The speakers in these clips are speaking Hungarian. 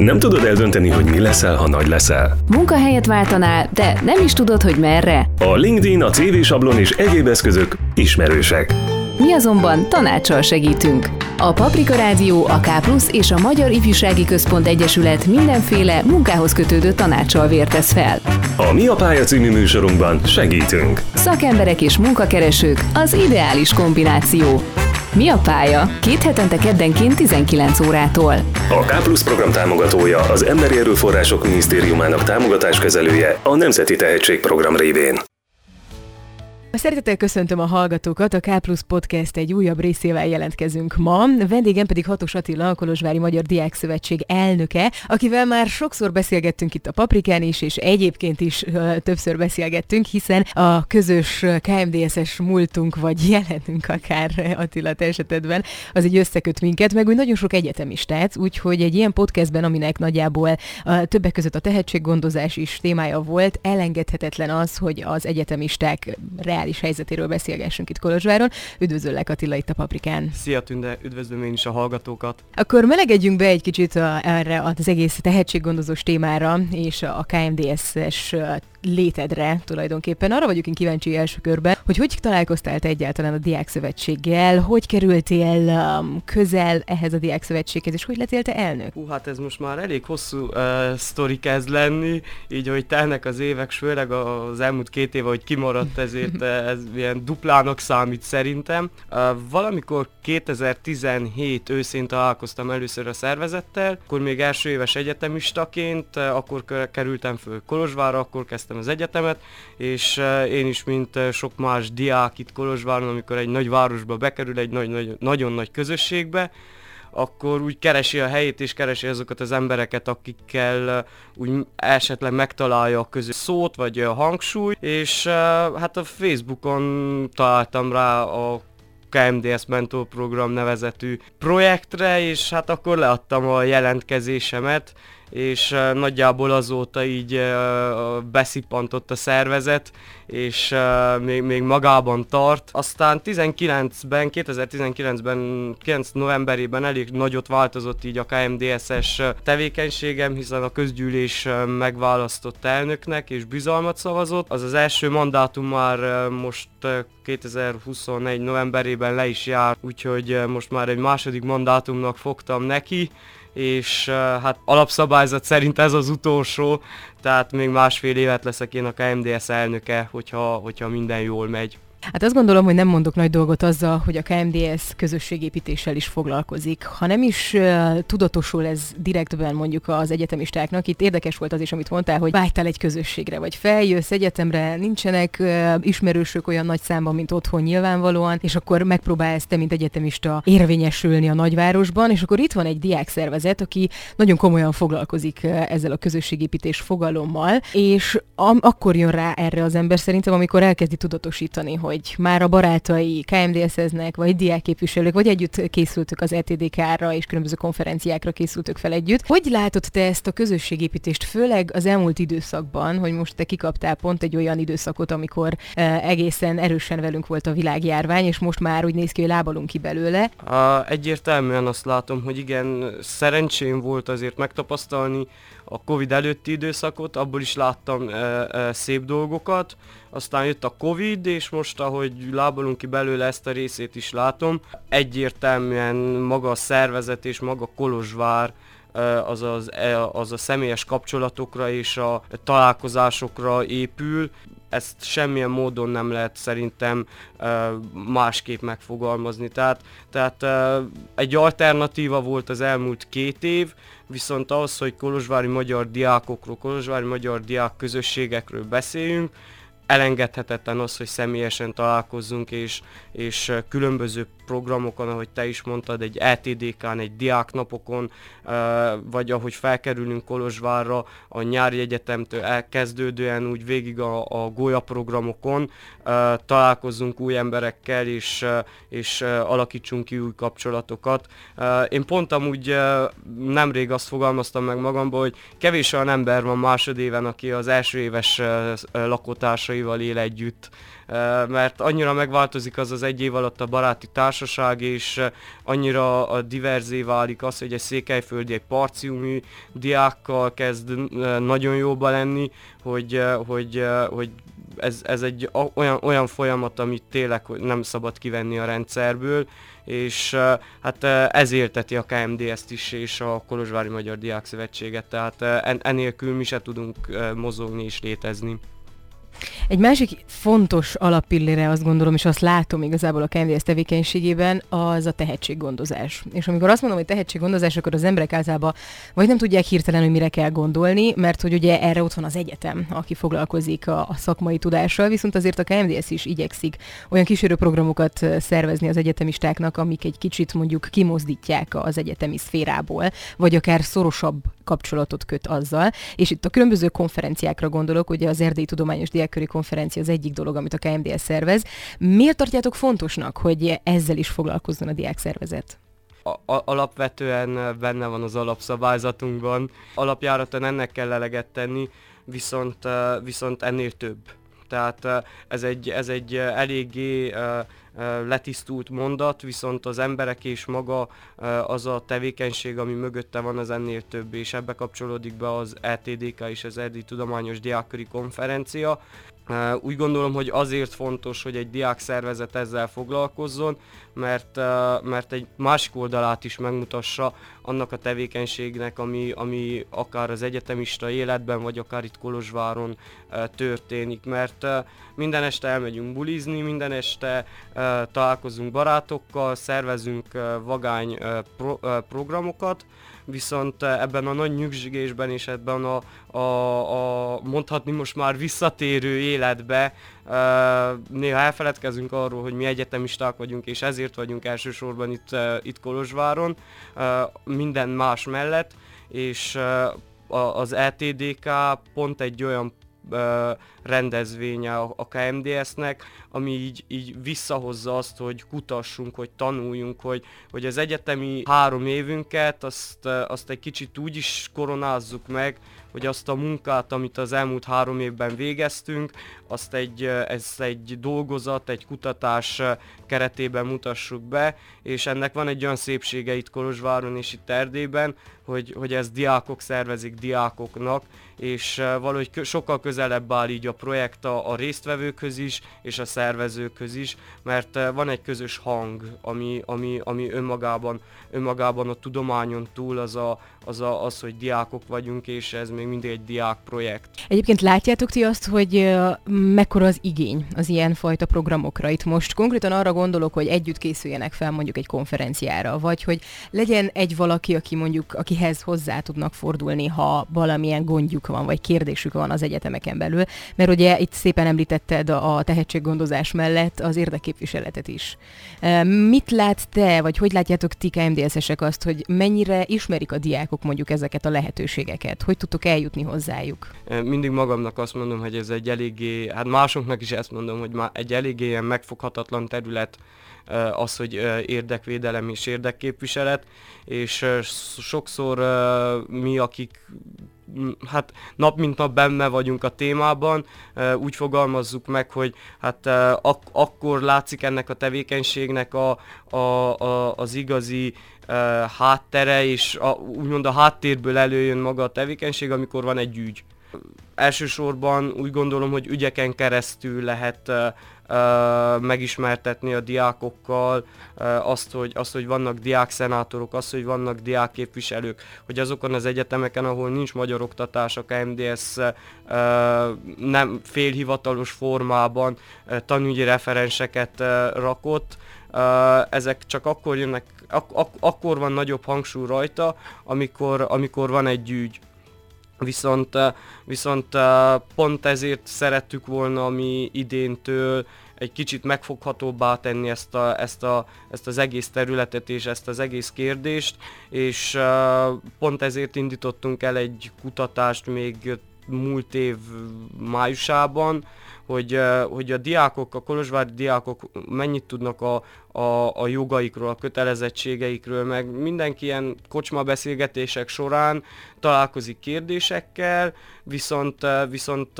Nem tudod eldönteni, hogy mi leszel, ha nagy leszel. Munkahelyet váltanál, de nem is tudod, hogy merre. A LinkedIn, a CV sablon és egyéb eszközök ismerősek. Mi azonban tanácssal segítünk. A Paprika Rádió, a K és a Magyar Ifjúsági Központ Egyesület mindenféle munkához kötődő tanácssal vértesz fel. A Mi a pálya című műsorunkban segítünk. Szakemberek és munkakeresők az ideális kombináció. Mi a pálya? Két hetente keddenként 19 órától. A K program támogatója az Emberi Erőforrások Minisztériumának támogatáskezelője a Nemzeti Tehetségprogram révén. Szeretettel köszöntöm a hallgatókat, a K Plus Podcast egy újabb részével jelentkezünk ma. Vendégem pedig Hatos Attila, a Kolozsvári Magyar Diák Szövetség elnöke, akivel már sokszor beszélgettünk itt a Paprikán is, és egyébként is uh, többször beszélgettünk, hiszen a közös KMDSS múltunk, vagy jelenünk akár Attila te esetedben, az egy összeköt minket, meg úgy nagyon sok egyetemistát, úgyhogy egy ilyen podcastben, aminek nagyjából uh, többek között a tehetséggondozás is témája volt, elengedhetetlen az, hogy az egyetemisták reális helyzetéről beszélgessünk itt Kolozsváron. Üdvözöllek Attila itt a Paprikán. Szia Tünde, üdvözlöm én is a hallgatókat. Akkor melegedjünk be egy kicsit a, erre az egész tehetséggondozós témára és a KMDS-es létedre tulajdonképpen. Arra vagyok én kíváncsi első körben, hogy hogy találkoztál te egyáltalán a Diák Szövetséggel, hogy kerültél um, közel ehhez a Diák Szövetséghez, és hogy lettél te elnök? Hú, hát ez most már elég hosszú uh, sztori kezd lenni, így hogy telnek az évek, főleg az elmúlt két év, hogy kimaradt ezért ez ilyen duplának számít szerintem. Uh, valamikor 2017 őszén találkoztam először a szervezettel, akkor még első éves egyetemistaként, uh, akkor kerültem föl Kolozsvárra, akkor kezdtem végeztem az egyetemet, és eh, én is, mint eh, sok más diák itt Kolozsváron, amikor egy nagy városba bekerül, egy nagy, nagy, nagyon nagy közösségbe, akkor úgy keresi a helyét és keresi azokat az embereket, akikkel eh, úgy esetleg megtalálja a közös szót vagy a hangsúly, és hát a Facebookon találtam rá a KMDS Mentor Program nevezetű projektre, és hát akkor leadtam a jelentkezésemet, és nagyjából azóta így beszippantott a szervezet, és még, még magában tart. Aztán 19-ben, 2019-ben, 9 novemberében elég nagyot változott így a KMDSS tevékenységem, hiszen a közgyűlés megválasztott elnöknek és bizalmat szavazott. Az az első mandátum már most 2021 novemberében le is jár, úgyhogy most már egy második mandátumnak fogtam neki, és hát alapszabályzat szerint ez az utolsó, tehát még másfél évet leszek én a KMDS elnöke, hogyha, hogyha minden jól megy. Hát azt gondolom, hogy nem mondok nagy dolgot azzal, hogy a KMDS közösségépítéssel is foglalkozik. Ha nem is uh, tudatosul ez direktben mondjuk az egyetemistáknak, itt érdekes volt az is, amit mondtál, hogy vágytál egy közösségre, vagy feljössz egyetemre, nincsenek uh, ismerősök olyan nagy számban, mint otthon nyilvánvalóan, és akkor megpróbálsz te, mint egyetemista érvényesülni a nagyvárosban, és akkor itt van egy diákszervezet, aki nagyon komolyan foglalkozik ezzel a közösségépítés fogalommal, és am- akkor jön rá erre az ember szerintem, amikor elkezdi tudatosítani, hogy hogy már a barátai KMDS-eznek, vagy diákképviselők, vagy együtt készültök az ETDK-ra, és különböző konferenciákra készültök fel együtt. Hogy látod te ezt a közösségépítést, főleg az elmúlt időszakban, hogy most te kikaptál pont egy olyan időszakot, amikor uh, egészen erősen velünk volt a világjárvány, és most már úgy néz ki, hogy lábalunk ki belőle. Uh, egyértelműen azt látom, hogy igen, szerencsém volt azért megtapasztalni a Covid előtti időszakot, abból is láttam uh, uh, szép dolgokat, aztán jött a Covid, és most ahogy lábalunk ki belőle ezt a részét is látom, egyértelműen maga a szervezet és maga Kolozsvár az, az, e, az a személyes kapcsolatokra és a találkozásokra épül. Ezt semmilyen módon nem lehet szerintem másképp megfogalmazni. Tehát, tehát egy alternatíva volt az elmúlt két év, viszont az, hogy kolozsvári magyar diákokról, kolozsvári magyar diák közösségekről beszéljünk, elengedhetetlen az, hogy személyesen találkozzunk, és, és különböző programokon, ahogy te is mondtad, egy ETDK-n, egy diáknapokon, vagy ahogy felkerülünk Kolozsvárra a nyári egyetemtől elkezdődően úgy végig a, a Gólya programokon találkozzunk új emberekkel, és, és alakítsunk ki új kapcsolatokat. Én pont amúgy nemrég azt fogalmaztam meg magamból, hogy kevés olyan ember van másodéven, aki az első éves lakótársai társaival él együtt, mert annyira megváltozik az az egy év alatt a baráti társaság, és annyira a diverzé válik az, hogy egy székelyföldi, egy parciumi diákkal kezd nagyon jóba lenni, hogy, hogy, hogy ez, ez egy olyan, olyan folyamat, amit tényleg nem szabad kivenni a rendszerből, és hát ez élteti a KMDS-t is, és a Kolozsvári Magyar Diák Szövetséget, tehát enélkül mi se tudunk mozogni és létezni. Egy másik fontos alappillére azt gondolom, és azt látom igazából a KMDS tevékenységében, az a tehetséggondozás. És amikor azt mondom, hogy tehetséggondozás, akkor az emberek általában vagy nem tudják hirtelen, hogy mire kell gondolni, mert hogy ugye erre ott van az egyetem, aki foglalkozik a, a szakmai tudással, viszont azért a KMDS is igyekszik olyan kísérő programokat szervezni az egyetemistáknak, amik egy kicsit mondjuk kimozdítják az egyetemi szférából, vagy akár szorosabb kapcsolatot köt azzal. És itt a különböző konferenciákra gondolok, ugye az Erdélyi Tudományos Diákköri Konferencia az egyik dolog, amit a KMDS szervez. Miért tartjátok fontosnak, hogy ezzel is foglalkozzon a diák szervezet? a, alapvetően benne van az alapszabályzatunkban. Alapjáraton ennek kell eleget tenni, viszont, viszont ennél több. Tehát ez egy, ez egy eléggé letisztult mondat, viszont az emberek és maga az a tevékenység, ami mögötte van, az ennél több, és ebbe kapcsolódik be az ETDK és az Erdély Tudományos Diákköri Konferencia, úgy gondolom, hogy azért fontos, hogy egy diák szervezet ezzel foglalkozzon, mert, mert egy másik oldalát is megmutassa annak a tevékenységnek, ami, ami akár az egyetemista életben, vagy akár itt Kolozsváron történik, mert minden este elmegyünk bulizni, minden este találkozunk barátokkal, szervezünk vagány pro, programokat, viszont ebben a nagy nyugzsigésben és ebben a, a, a mondhatni most már visszatérő életbe uh, néha elfeledkezünk arról, hogy mi egyetemisták vagyunk, és ezért vagyunk elsősorban itt, uh, itt Kolozsváron, minden más mellett, és az ETDK pont egy olyan rendezvénye a KMDS-nek, ami így, így visszahozza azt, hogy kutassunk, hogy tanuljunk, hogy, hogy az egyetemi három évünket azt, azt egy kicsit úgy is koronázzuk meg, hogy azt a munkát, amit az elmúlt három évben végeztünk, azt egy, ez egy dolgozat, egy kutatás keretében mutassuk be, és ennek van egy olyan szépsége itt Kolozsváron és itt Erdélyben, hogy, hogy ez diákok szervezik diákoknak, és valahogy sokkal közelebb áll így a projekt a, a résztvevőkhöz is, és a szervezőkhöz is, mert van egy közös hang, ami, ami, ami önmagában, önmagában a tudományon túl az, a, az, a, az, hogy diákok vagyunk, és ez még mindig egy diák projekt. Egyébként látjátok ti azt, hogy mekkora az igény az ilyen fajta programokra? Itt most konkrétan arra gondolok, hogy együtt készüljenek fel mondjuk egy konferenciára, vagy hogy legyen egy valaki, aki mondjuk, akihez hozzá tudnak fordulni, ha valamilyen gondjuk van, vagy kérdésük van az egyetemeken belül, mert ugye itt szépen említetted a tehetséggondozás mellett az érdekképviseletet is. Mit lát te, vagy hogy látjátok ti KMDS-esek azt, hogy mennyire ismerik a diákok mondjuk ezeket a lehetőségeket? Hogy tudtok eljutni hozzájuk? Mindig magamnak azt mondom, hogy ez egy eléggé, hát másoknak is ezt mondom, hogy már egy eléggé ilyen megfoghatatlan terület, az, hogy érdekvédelem és érdekképviselet, és sokszor mi, akik hát nap mint nap benne vagyunk a témában, úgy fogalmazzuk meg, hogy hát ak- akkor látszik ennek a tevékenységnek a, a, a, az igazi háttere, és a, úgymond a háttérből előjön maga a tevékenység, amikor van egy ügy. Elsősorban úgy gondolom, hogy ügyeken keresztül lehet megismertetni a diákokkal azt, hogy, azt, hogy vannak diákszenátorok, azt, hogy vannak diákképviselők, hogy azokon az egyetemeken, ahol nincs magyar oktatás, a KMDS nem félhivatalos formában tanügyi referenseket rakott, ezek csak akkor jönnek, ak- ak- akkor van nagyobb hangsúly rajta, amikor, amikor van egy ügy. Viszont, viszont pont ezért szerettük volna mi idéntől egy kicsit megfoghatóbbá tenni ezt, a, ezt, a, ezt az egész területet és ezt az egész kérdést, és pont ezért indítottunk el egy kutatást még múlt év májusában, hogy, hogy a diákok, a kolozsvári diákok mennyit tudnak a, a, a jogaikról, a kötelezettségeikről, meg mindenki ilyen kocsma beszélgetések során találkozik kérdésekkel, viszont, viszont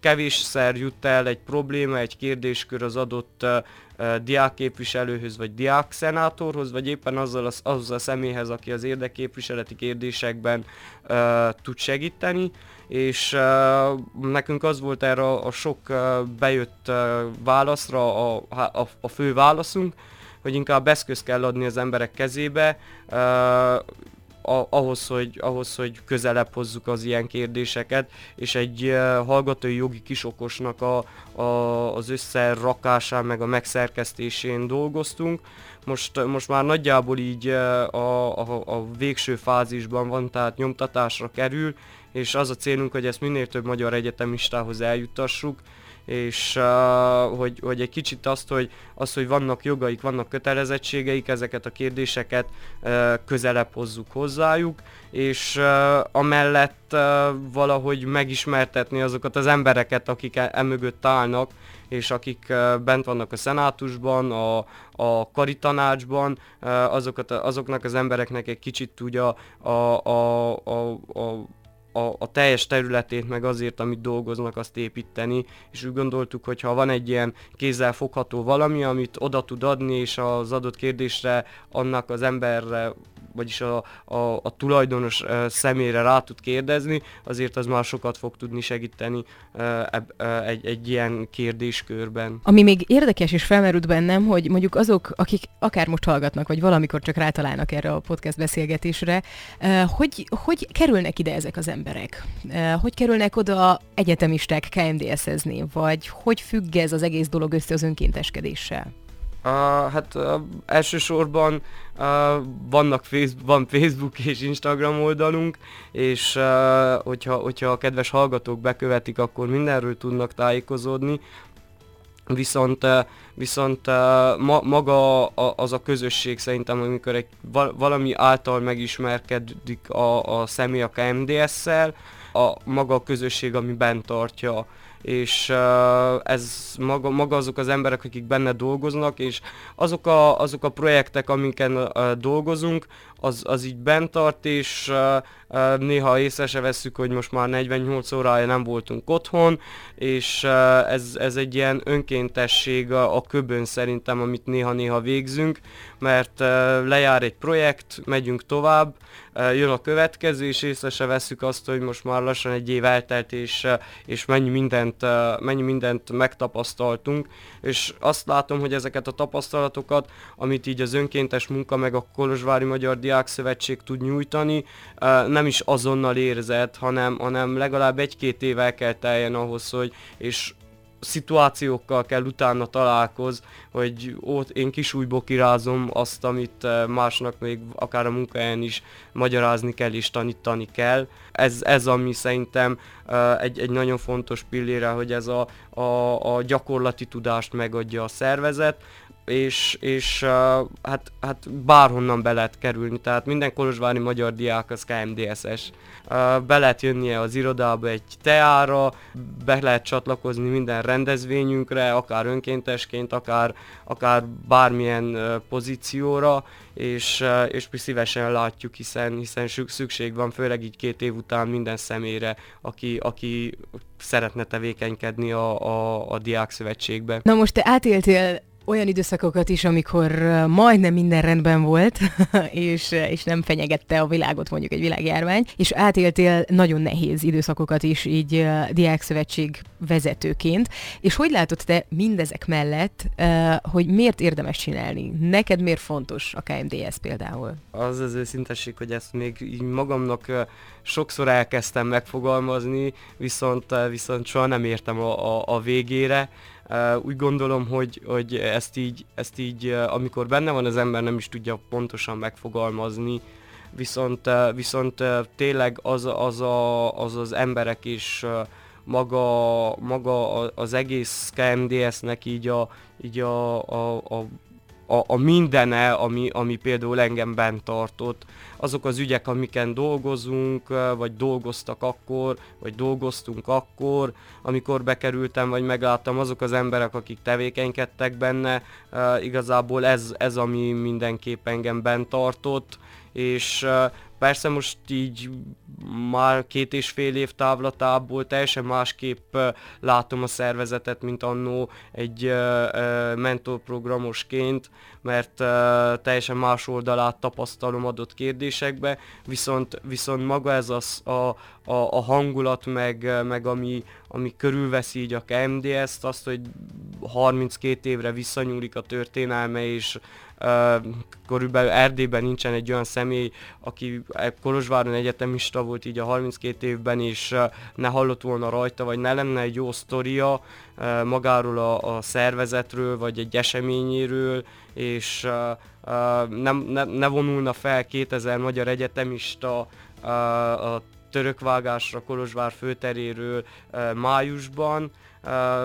kevésszer jut el egy probléma, egy kérdéskör az adott diákképviselőhöz, vagy diákszenátorhoz, vagy éppen azzal a, azzal a személyhez, aki az érdekképviseleti kérdésekben uh, tud segíteni, és uh, nekünk az volt erre a, sok uh, bejött uh, válaszra a, a, a fő válaszunk, hogy inkább eszköz kell adni az emberek kezébe, uh, ahhoz, hogy, ahhoz, hogy közelebb hozzuk az ilyen kérdéseket, és egy uh, hallgatói jogi kisokosnak a, a, az összerakásán, meg a megszerkesztésén dolgoztunk. Most, most már nagyjából így uh, a, a, a végső fázisban van, tehát nyomtatásra kerül, és az a célunk, hogy ezt minél több magyar egyetemistához eljuttassuk, és uh, hogy, hogy egy kicsit azt hogy, azt, hogy vannak jogaik, vannak kötelezettségeik, ezeket a kérdéseket uh, közelebb hozzuk hozzájuk, és uh, amellett uh, valahogy megismertetni azokat az embereket, akik e, emögött állnak, és akik uh, bent vannak a szenátusban, a, a karitanácsban, uh, azokat, azoknak az embereknek egy kicsit ugye a, a, a, a, a a, a teljes területét, meg azért, amit dolgoznak, azt építeni, és úgy gondoltuk, hogy ha van egy ilyen kézzel fogható valami, amit oda tud adni, és az adott kérdésre annak az emberre vagyis a, a, a tulajdonos személyre rá tud kérdezni, azért az már sokat fog tudni segíteni egy, egy ilyen kérdéskörben. Ami még érdekes és felmerült bennem, hogy mondjuk azok, akik akár most hallgatnak, vagy valamikor csak rátalálnak erre a podcast beszélgetésre, hogy, hogy kerülnek ide ezek az emberek? Hogy kerülnek oda egyetemisták KMDS-ezni, vagy hogy függ ez az egész dolog össze az önkénteskedéssel? Uh, hát uh, elsősorban uh, vannak Facebook, van Facebook és Instagram oldalunk, és uh, hogyha, hogyha a kedves hallgatók bekövetik, akkor mindenről tudnak tájékozódni. Viszont, viszont ma, maga az a közösség szerintem, amikor egy valami által megismerkedik a, a személy a KMDS-szel, a maga a közösség, ami bent tartja és ez maga, maga azok az emberek, akik benne dolgoznak, és azok a, azok a projektek, amiken dolgozunk, az, az így bent tart, és néha észre se vesszük, hogy most már 48 órája nem voltunk otthon, és ez, ez egy ilyen önkéntesség a, a köbön szerintem, amit néha-néha végzünk, mert lejár egy projekt, megyünk tovább, jön a következő, és észre se vesszük azt, hogy most már lassan egy év eltelt, és, uh, és mennyi mindent, uh, mennyi mindent megtapasztaltunk, és azt látom, hogy ezeket a tapasztalatokat, amit így az önkéntes munka meg a Kolozsvári Magyar Diákszövetség tud nyújtani, nem is azonnal érzed, hanem, hanem legalább egy-két évvel kell teljen ahhoz, hogy és szituációkkal kell utána találkoz, hogy ott én kisújból kirázom azt, amit másnak még akár a munkahelyen is magyarázni kell és tanítani kell. Ez, ez ami szerintem egy, egy nagyon fontos pillére, hogy ez a, a, a gyakorlati tudást megadja a szervezet, és, és uh, hát, hát bárhonnan be lehet kerülni, tehát minden kolozsvári magyar diák az KMDS-es. Uh, be lehet jönnie az irodába egy teára, be lehet csatlakozni minden rendezvényünkre, akár önkéntesként, akár, akár bármilyen uh, pozícióra, és, uh, és mi szívesen látjuk, hiszen, hiszen szükség van, főleg így két év után minden személyre, aki, aki szeretne tevékenykedni a, a, a Diák Szövetségbe. Na most te átéltél olyan időszakokat is, amikor majdnem minden rendben volt, és, és nem fenyegette a világot mondjuk egy világjárvány, és átéltél nagyon nehéz időszakokat is így diákszövetség vezetőként, és hogy látod te mindezek mellett, hogy miért érdemes csinálni? Neked miért fontos a KMDS például? Az az őszintesség, hogy ezt még így magamnak sokszor elkezdtem megfogalmazni, viszont, viszont soha nem értem a, a, a végére, úgy gondolom, hogy, hogy ezt így, ezt így amikor benne van az ember, nem is tudja pontosan megfogalmazni, viszont, viszont tényleg az, az, a, az az emberek és maga, maga az egész KMDS-nek így a, így a, a, a a, a mindene, ami, ami például engem bent tartott. Azok az ügyek, amiken dolgozunk, vagy dolgoztak akkor, vagy dolgoztunk akkor, amikor bekerültem, vagy megláttam, azok az emberek, akik tevékenykedtek benne, igazából ez, ez ami mindenképp engem bent tartott, és Persze most így már két és fél év távlatából teljesen másképp látom a szervezetet, mint annó egy mentorprogramosként, mert teljesen más oldalát tapasztalom adott kérdésekbe, viszont, viszont maga ez az, a, a, a hangulat, meg, meg ami, ami körülveszi így a KMDS-t, azt, hogy 32 évre visszanyúlik a történelme, és körülbelül Erdélyben nincsen egy olyan személy, aki Kolozsváron egyetemista volt így a 32 évben, és ne hallott volna rajta, vagy ne lenne egy jó sztoria magáról a, a szervezetről, vagy egy eseményéről, és nem, ne, ne vonulna fel 2000 magyar egyetemista a törökvágásra Kolozsvár főteréről májusban,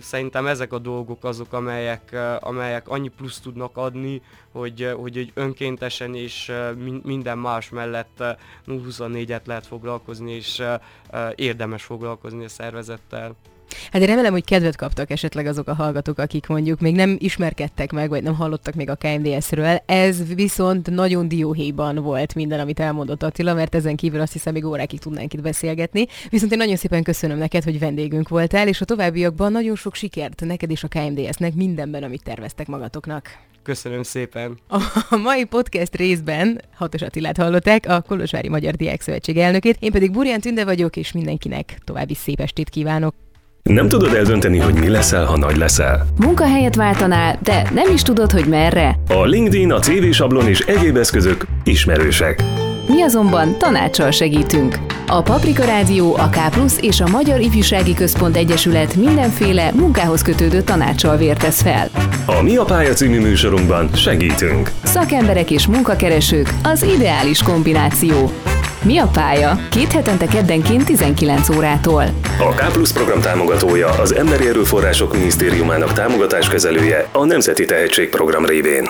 Szerintem ezek a dolgok azok, amelyek, amelyek annyi plusz tudnak adni, hogy, hogy egy önkéntesen és minden más mellett 0-24-et lehet foglalkozni, és érdemes foglalkozni a szervezettel. Hát én remélem, hogy kedvet kaptak esetleg azok a hallgatók, akik mondjuk még nem ismerkedtek meg, vagy nem hallottak még a KMDS-ről. Ez viszont nagyon dióhéjban volt minden, amit elmondott Attila, mert ezen kívül azt hiszem, még órákig tudnánk itt beszélgetni. Viszont én nagyon szépen köszönöm neked, hogy vendégünk voltál, és a továbbiakban nagyon sok sikert neked és a KMDS-nek mindenben, amit terveztek magatoknak. Köszönöm szépen. A mai podcast részben Hatos Attilát hallották, a Kolozsvári Magyar Diák Szövetség elnökét, én pedig Burján Tünde vagyok, és mindenkinek további szép estét kívánok. Nem tudod eldönteni, hogy mi leszel, ha nagy leszel. Munkahelyet váltanál, de nem is tudod, hogy merre. A LinkedIn, a CV sablon és egyéb eszközök ismerősek. Mi azonban tanácssal segítünk. A Paprika Rádió, a K és a Magyar Ifjúsági Központ Egyesület mindenféle munkához kötődő tanácssal vértesz fel. A Mi a pálya című műsorunkban segítünk. Szakemberek és munkakeresők az ideális kombináció. Mi a pálya? Két hetente keddenként 19 órától. A K program támogatója az Emberi Erőforrások Minisztériumának támogatáskezelője a Nemzeti Tehetségprogram révén.